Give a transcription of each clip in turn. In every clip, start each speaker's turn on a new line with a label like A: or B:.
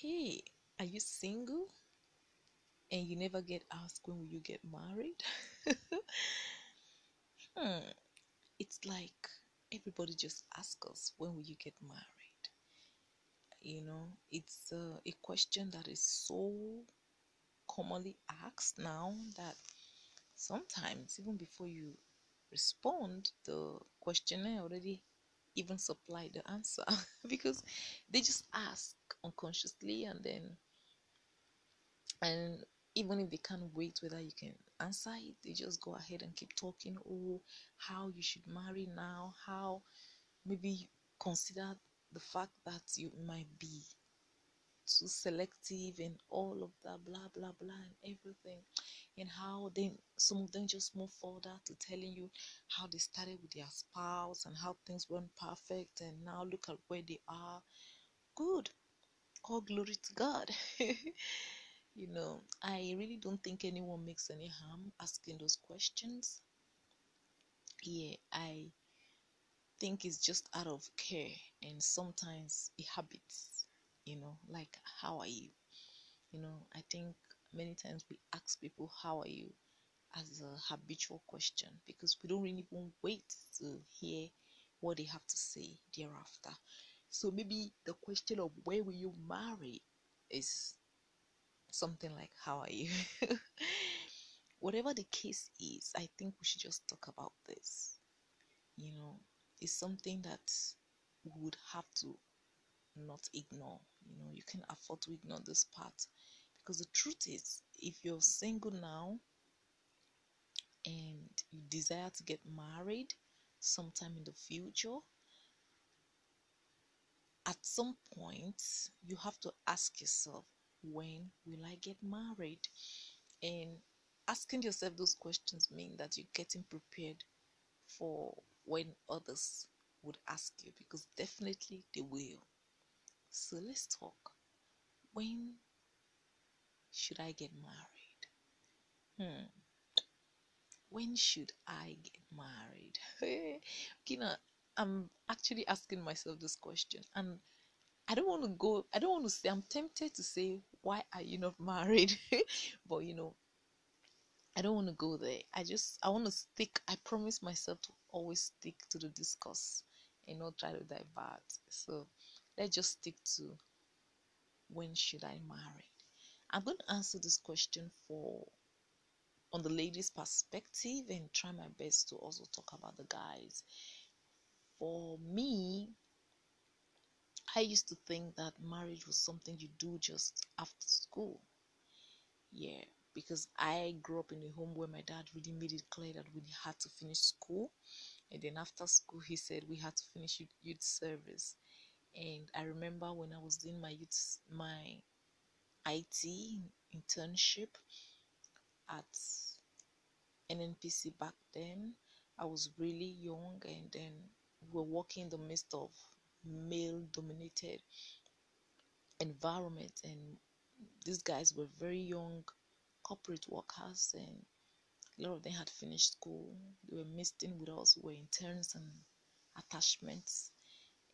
A: Hey, are you single and you never get asked when will you get married? hmm. It's like everybody just asks us when will you get married? You know, it's uh, a question that is so commonly asked now that sometimes even before you respond, the questionnaire already even supply the answer because they just ask unconsciously and then and even if they can't wait whether you can answer it they just go ahead and keep talking oh how you should marry now how maybe consider the fact that you might be too selective and all of that blah blah blah and everything and how then some of them just move further to telling you how they started with their spouse and how things weren't perfect and now look at where they are. Good. All glory to god. You know i really don't think anyone makes any harm asking those questions. Yeah i think it's just out of care and sometimes a habit you know like how are you? You know i think many times we ask people how are you? as a habitual question because we don't really even wait to hear what they have to say thereafter. So maybe the question of where will you marry is something like how are you? Whatever the case is i think we should just talk about this. You know it's something that we would have to not ignore. You know you can afford to ignore this part because the truth is if you're single now and you desire to get married sometime in the future at some point you have to ask yourself when will i get married? And asking yourself those questions mean that you're getting prepared for when others would ask you because definitely they will. So let's talk. When should i get married hmm when should I get married? Kina, I'm actually asking myself this question, and I don't want to go. I don't want to say. I'm tempted to say, "Why are you not married?" but you know, I don't want to go there. I just I want to stick. I promise myself to always stick to the discourse and not try to divert. So let's just stick to when should I marry? I'm going to answer this question for on the ladies' perspective and try my best to also talk about the guys. For me, I used to think that marriage was something you do just after school. Yeah, because I grew up in a home where my dad really made it clear that we had to finish school. And then after school, he said we had to finish youth service. And I remember when I was doing my youth, my IT internship at NNPC back then. I was really young, and then we were working in the midst of male dominated environment, and these guys were very young corporate workers, and a lot of them had finished school. They were mixed in with us, we were interns and attachments,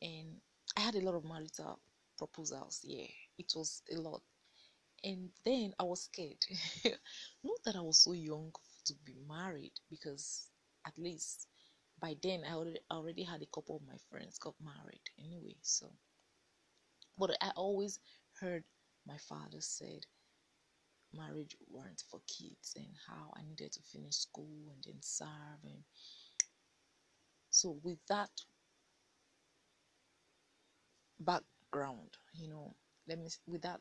A: and I had a lot of marital proposals. Yeah, it was a lot and then I was scared. Not that I was so young to be married, because at least by then I already, already had a couple of my friends got married anyway. So, but I always heard my father said marriage weren't for kids and how I needed to finish school and then serve and so with that background, you know, let me with that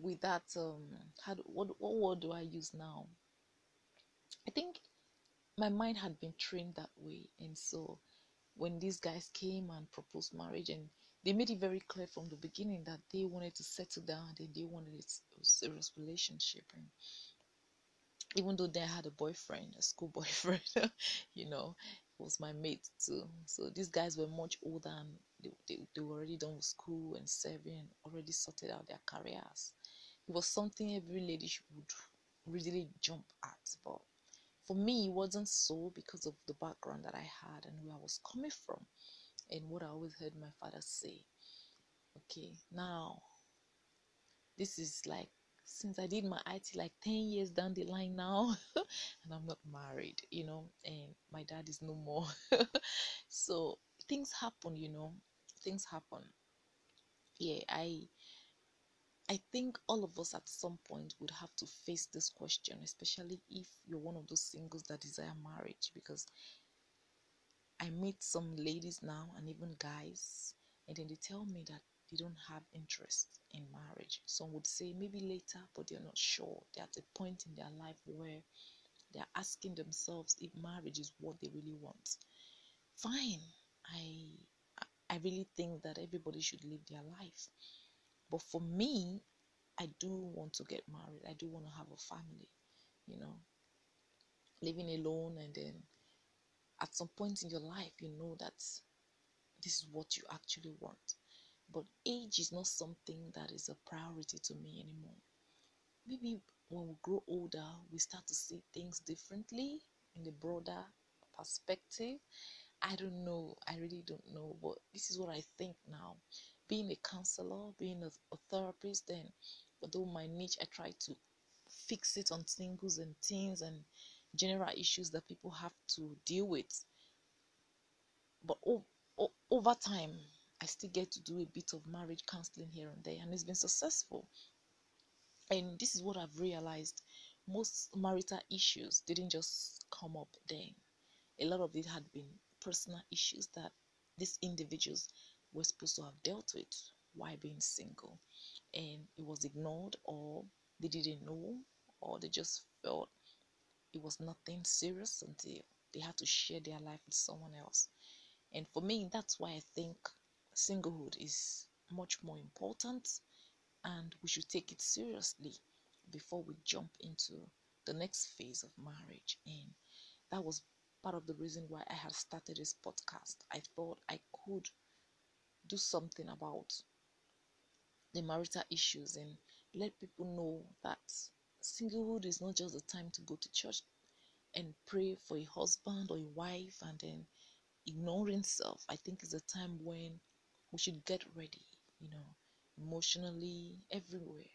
A: with that um do, what what word do I use now? I think my mind had been trained that way, and so when these guys came and proposed marriage, and they made it very clear from the beginning that they wanted to settle down, and they wanted a serious relationship, and even though they had a boyfriend, a school boyfriend, you know, was my mate too. So these guys were much older and they, they, they were already done with school and serving, already sorted out their careers it was something every lady would really jump at. But for me, it wasn't so because of the background that I had and where I was coming from and what I always heard my father say. Okay, now this is like since I did my IT like 10 years down the line now, and I'm not married, you know, and my dad is no more. so things happen, you know, things happen. Yeah, I I think all of us at some point would have to face this question, especially if you're one of those singles that desire marriage. Because I meet some ladies now and even guys, and then they tell me that they don't have interest in marriage. Some would say maybe later, but they're not sure. They're at a point in their life where they're asking themselves if marriage is what they really want. Fine. I I really think that everybody should live their life. But for me, I do want to get married. I do want to have a family, you know. Living alone and then at some point in your life you know that this is what you actually want. But age is not something that is a priority to me anymore. Maybe when we grow older, we start to see things differently in the broader perspective. I don't know. I really don't know. But this is what I think now being a counselor, being a, a therapist, then although my niche, I try to fix it on singles and teens and general issues that people have to deal with. But o- o- over time, still get to do a bit of marriage counseling here and there, and it's been successful. And this is what I've realized. Most marital issues didn't just come up then, a lot of it had been personal issues that these individuals were supposed to have dealt with while being single. And it was ignored or they didn't know or they just felt it was nothing serious until they had to share their life with someone else. And for me that's why i think singlehood is much more important and we should take it seriously before we jump into the next phase of marriage and that was part of the reason why i had started this podcast i thought i could do something about the marital issues and let people know that singlehood is not just a time to go to church and pray for a husband or a wife and then ignoring self. I think it's a time when we should get ready, you know, emotionally, everywhere,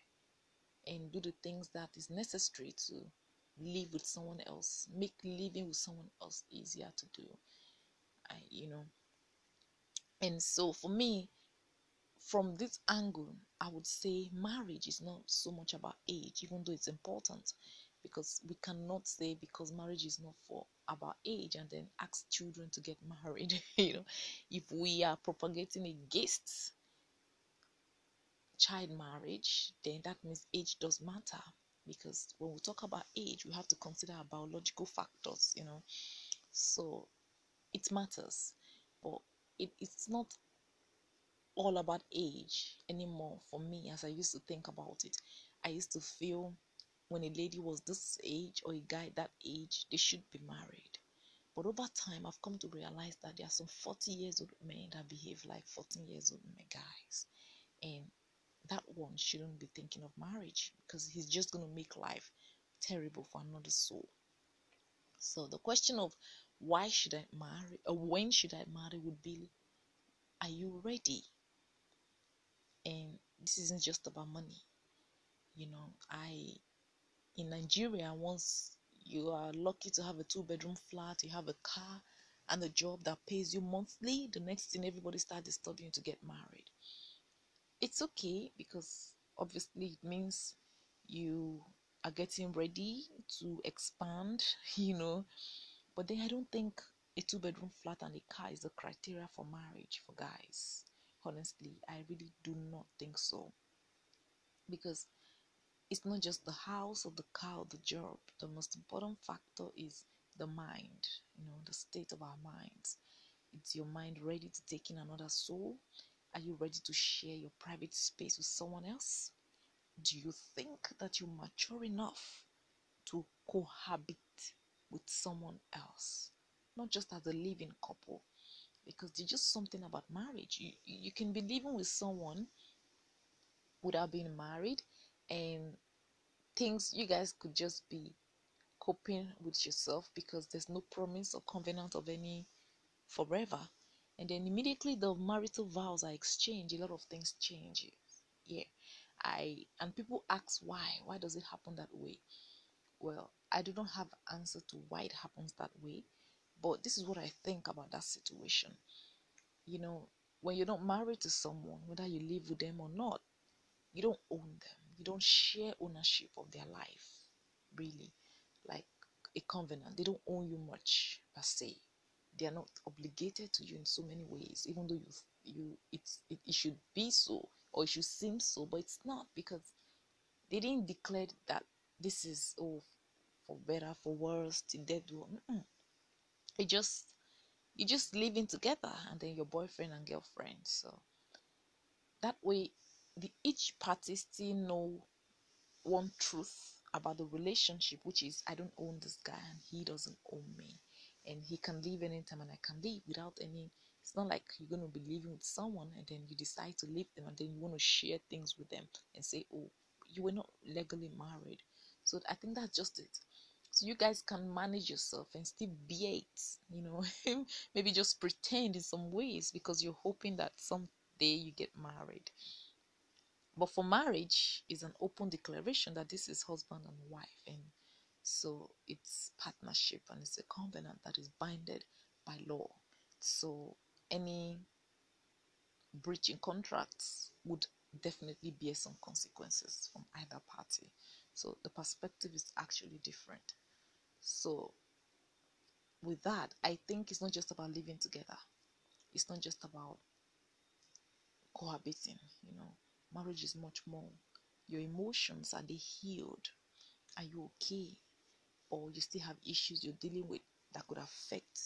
A: and do the things that is necessary to live with someone else, make living with someone else easier to do. I, you know, and so for me, from this angle, I would say marriage is not so much about age, even though it's important, because we cannot say because marriage is not for about age and then ask children to get married. you know, if we are propagating against child marriage, then that means age does matter. Because when we talk about age, we have to consider our biological factors, you know. So it matters. But it, it's not all about age anymore for me as I used to think about it. I used to feel when a lady was this age or a guy that age, they should be married. But over time, I've come to realize that there are some 40 years old men that behave like 14 years old guys. And that one shouldn't be thinking of marriage because he's just going to make life terrible for another soul. So the question of why should I marry or when should I marry would be are you ready? And this isn't just about money. You know, I in Nigeria once you are lucky to have a two bedroom flat, you have a car and a job that pays you monthly, the next thing everybody starts disturbing you to get married. It's okay because obviously it means you are getting ready to expand, you know. But then I don't think a two bedroom flat and a car is the criteria for marriage for guys. Honestly, I really do not think so. Because it's not just the house or the car or the job. The most important factor is the mind, you know, the state of our minds. Is your mind ready to take in another soul? Are you ready to share your private space with someone else? Do you think that you're mature enough to cohabit with someone else? Not just as a living couple, because there's just something about marriage. You, you can be living with someone without being married, and things you guys could just be coping with yourself because there's no promise or covenant of any forever. And then immediately the marital vows are exchanged, a lot of things change. Yeah. I and people ask why. Why does it happen that way? Well, I do not have answer to why it happens that way, but this is what I think about that situation. You know, when you're not married to someone, whether you live with them or not, you don't own them. You don't share ownership of their life, really. Like a covenant, they don't own you much per se. They are not obligated to you in so many ways, even though you you it's it, it should be so or it should seem so, but it's not because they didn't declare that this is oh for better for worse till death do. It just you just living together and then your boyfriend and girlfriend. So that way, the each party still know one truth about the relationship, which is I don't own this guy and he doesn't own me, and he can leave anytime and I can leave without any it's not like you're to be living with someone and then you decide to leave them and then you want to share things with them and say, oh, you were not legally married. So I think that's just it. So you guys can manage yourself and still be it, you know, maybe just pretend in some ways because you're hoping that someday you get married. But for marriage is an open declaration that this is husband and wife and so it's partnership and it's a covenant that is binded by law. So any breaching contracts would definitely bear some consequences from either party. So the perspective is actually different. So with that, I think it's not just about living together. It's not just about cohabiting, you know. Marriage is much more. Your emotions are they healed? Are you okay? Or you still have issues you're dealing with that could affect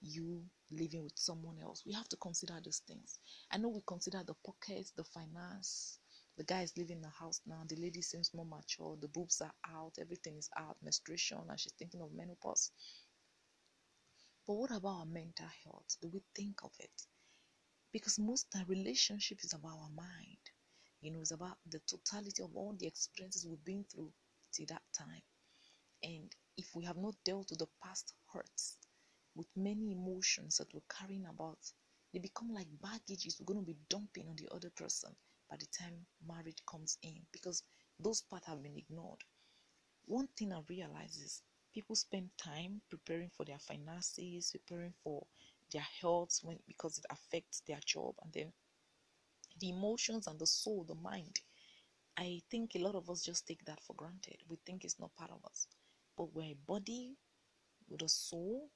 A: you living with someone else. We have to consider those things. I know we consider the pockets, the finance. The guy is living in the house now. The lady seems more mature. The boobs are out. Everything is out. Menstruation, and she's thinking of menopause. But what about our mental health? Do we think of it? Because most of relationship is about our mind. You know, it's about the totality of all the experiences we've been through till that time. And if we have not dealt with the past hurts, with many emotions that we're carrying about, they become like baggages we're going to be dumping on the other person by the time marriage comes in because those parts have been ignored. One thing I realize is people spend time preparing for their finances, preparing for their health when because it affects their job and then the emotions and the soul, the mind. I think a lot of us just take that for granted. We think it's not part of us. But we're a body with a soul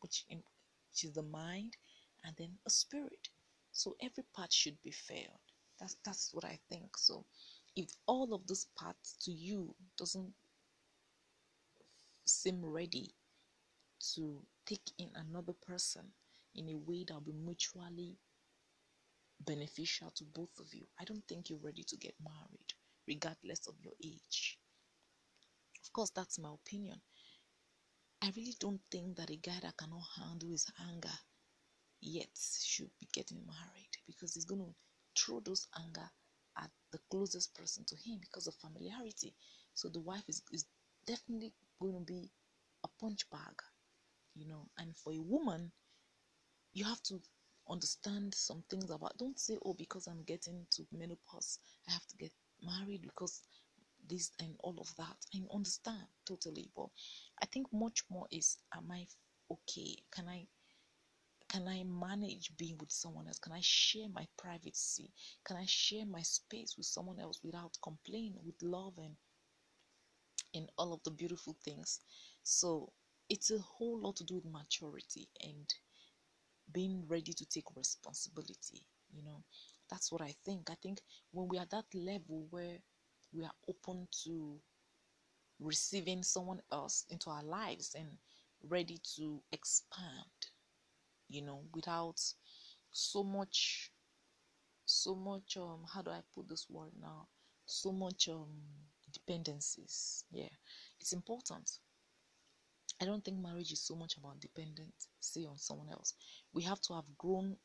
A: which, in, which is the mind, and then a spirit. So every part should be filled. That's that's what I think. So if all of those parts to you doesn't seem ready to take in another person in a way that'll be mutually beneficial to both of you, I don't think you're ready to get married, regardless of your age. Of course, that's my opinion. I really don't think that a guy that cannot handle his anger yet should be getting married because he's going to throw those anger at the closest person to him because of familiarity. So the wife is, is definitely going to be a punch bag, you know. And for a woman, you have to understand some things about. Don't say, "Oh, because I'm getting to menopause, I have to get married," because this and all of that. I understand totally, but I think much more is am I okay? Can I can I manage being with someone else? Can I share my privacy? Can I share my space with someone else without complaint, with love and and all of the beautiful things? So it's a whole lot to do with maturity and being ready to take responsibility. You know, that's what I think. I think when we are that level where we are open to receiving someone else into our lives and ready to expand you know without so much so much um how do i put this word now so much um dependencies yeah it's important i don't think marriage is so much about dependency on someone else we have to have grown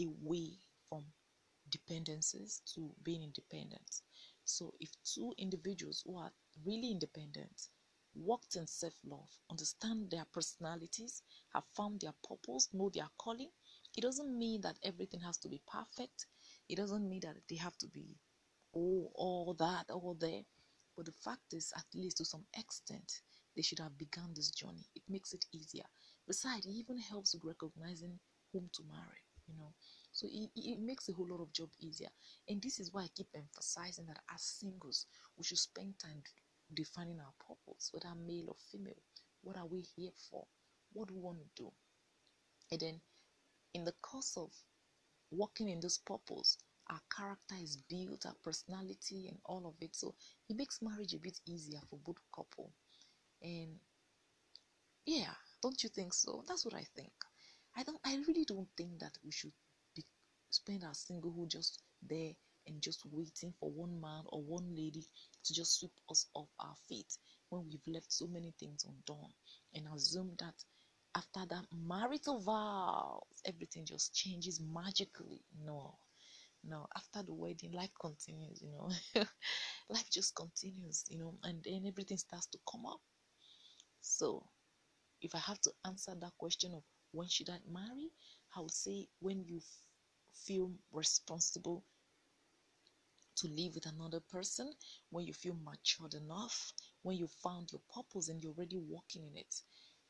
A: away from dependencies to being independent so, if two individuals who are really independent worked in self love, understand their personalities, have found their purpose, know their calling, it doesn't mean that everything has to be perfect. It doesn't mean that they have to be oh, all that, all there. But the fact is, at least to some extent, they should have begun this journey. It makes it easier. Besides, it even helps with recognizing whom to marry, you know. So it, it makes a whole lot of job easier. And this is why I keep emphasizing that as singles, we should spend time defining our purpose, whether male or female. What are we here for? What do we want to do? And then in the course of working in this purpose, our character is built, our personality, and all of it. So it makes marriage a bit easier for both couple. And yeah, don't you think so? That's what I think. I don't. I really don't think that we should be spend our singlehood just there and just waiting for one man or one lady to just sweep us off our feet when we've left so many things undone and assume that after that marital vows everything just changes magically no no after the wedding life continues you know life just continues you know and then everything starts to come up so if i have to answer that question of when should i marry i would say when you f- feel responsible to live with another person, when you feel matured enough, when you found your purpose and you're already working in it.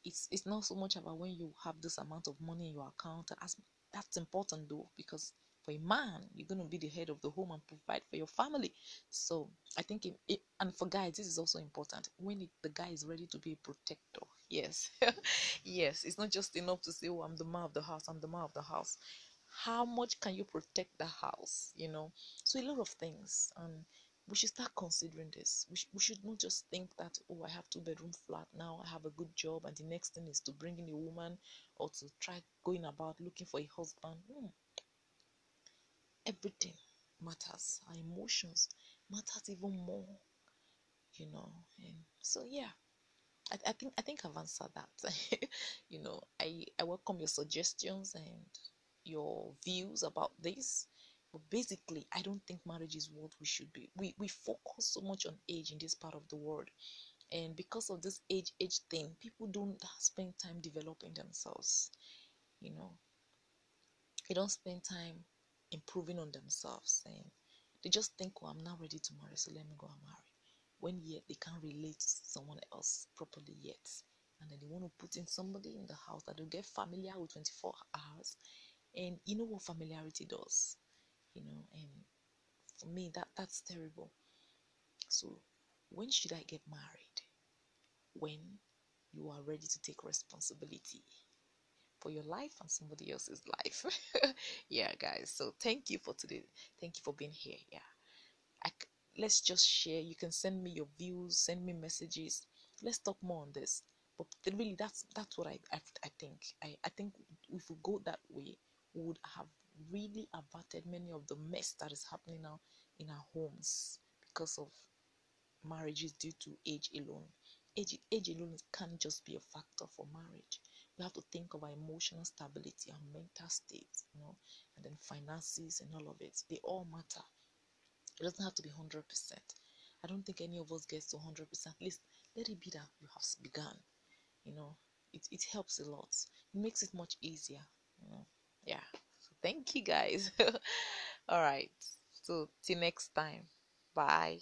A: It's it's not so much about when you have this amount of money in your account. As that's important though, because for a man, you're going to be the head of the home and provide for your family. So I think, it, it, and for guys, this is also important. When it, the guy is ready to be a protector, yes, yes, it's not just enough to say, "Oh, I'm the man of the house. I'm the man of the house." how much can you protect the house you know so a lot of things and we should start considering this we, sh- we should not just think that oh i have two bedroom flat now i have a good job and the next thing is to bring in a woman or to try going about looking for a husband hmm. Everything matters our emotions matters even more you know and so yeah I, I think I think I've answered that. you know, I I welcome your suggestions and your views about this. But basically, I don't think marriage is what we should be. We we focus so much on age in this part of the world, and because of this age age thing, people don't spend time developing themselves. You know, they don't spend time improving on themselves, and they just think, "Oh, I'm now ready to marry, so let me go and marry." When yet they can't relate to someone else properly yet, and then they want to put in somebody in the house that will get familiar with 24 hours. And you know what familiarity does you know and for me that that's terrible. So when should i get married? When you are ready to take responsibility for your life and somebody else's life. Yeah guys so thank you for today. Thank you for being here yeah. I, let's just share. You can send me your views send me messages. Let's talk more on this. But really that's that's what i i, I think. I, I think if we go that way would have really averted many of the mess that is happening now in our homes because of marriages due to age alone. Age, age alone can't just be a factor for marriage. We have to think our emotional stability, our mental state, you know, and then finances and all of it. They all matter. It doesn't have to be 100%. I don't think any of us gets to 100%. At least let it be that you have begun. You know, it, it helps a lot. It makes it much easier. You know yeah so thank you guys all right so till next time bye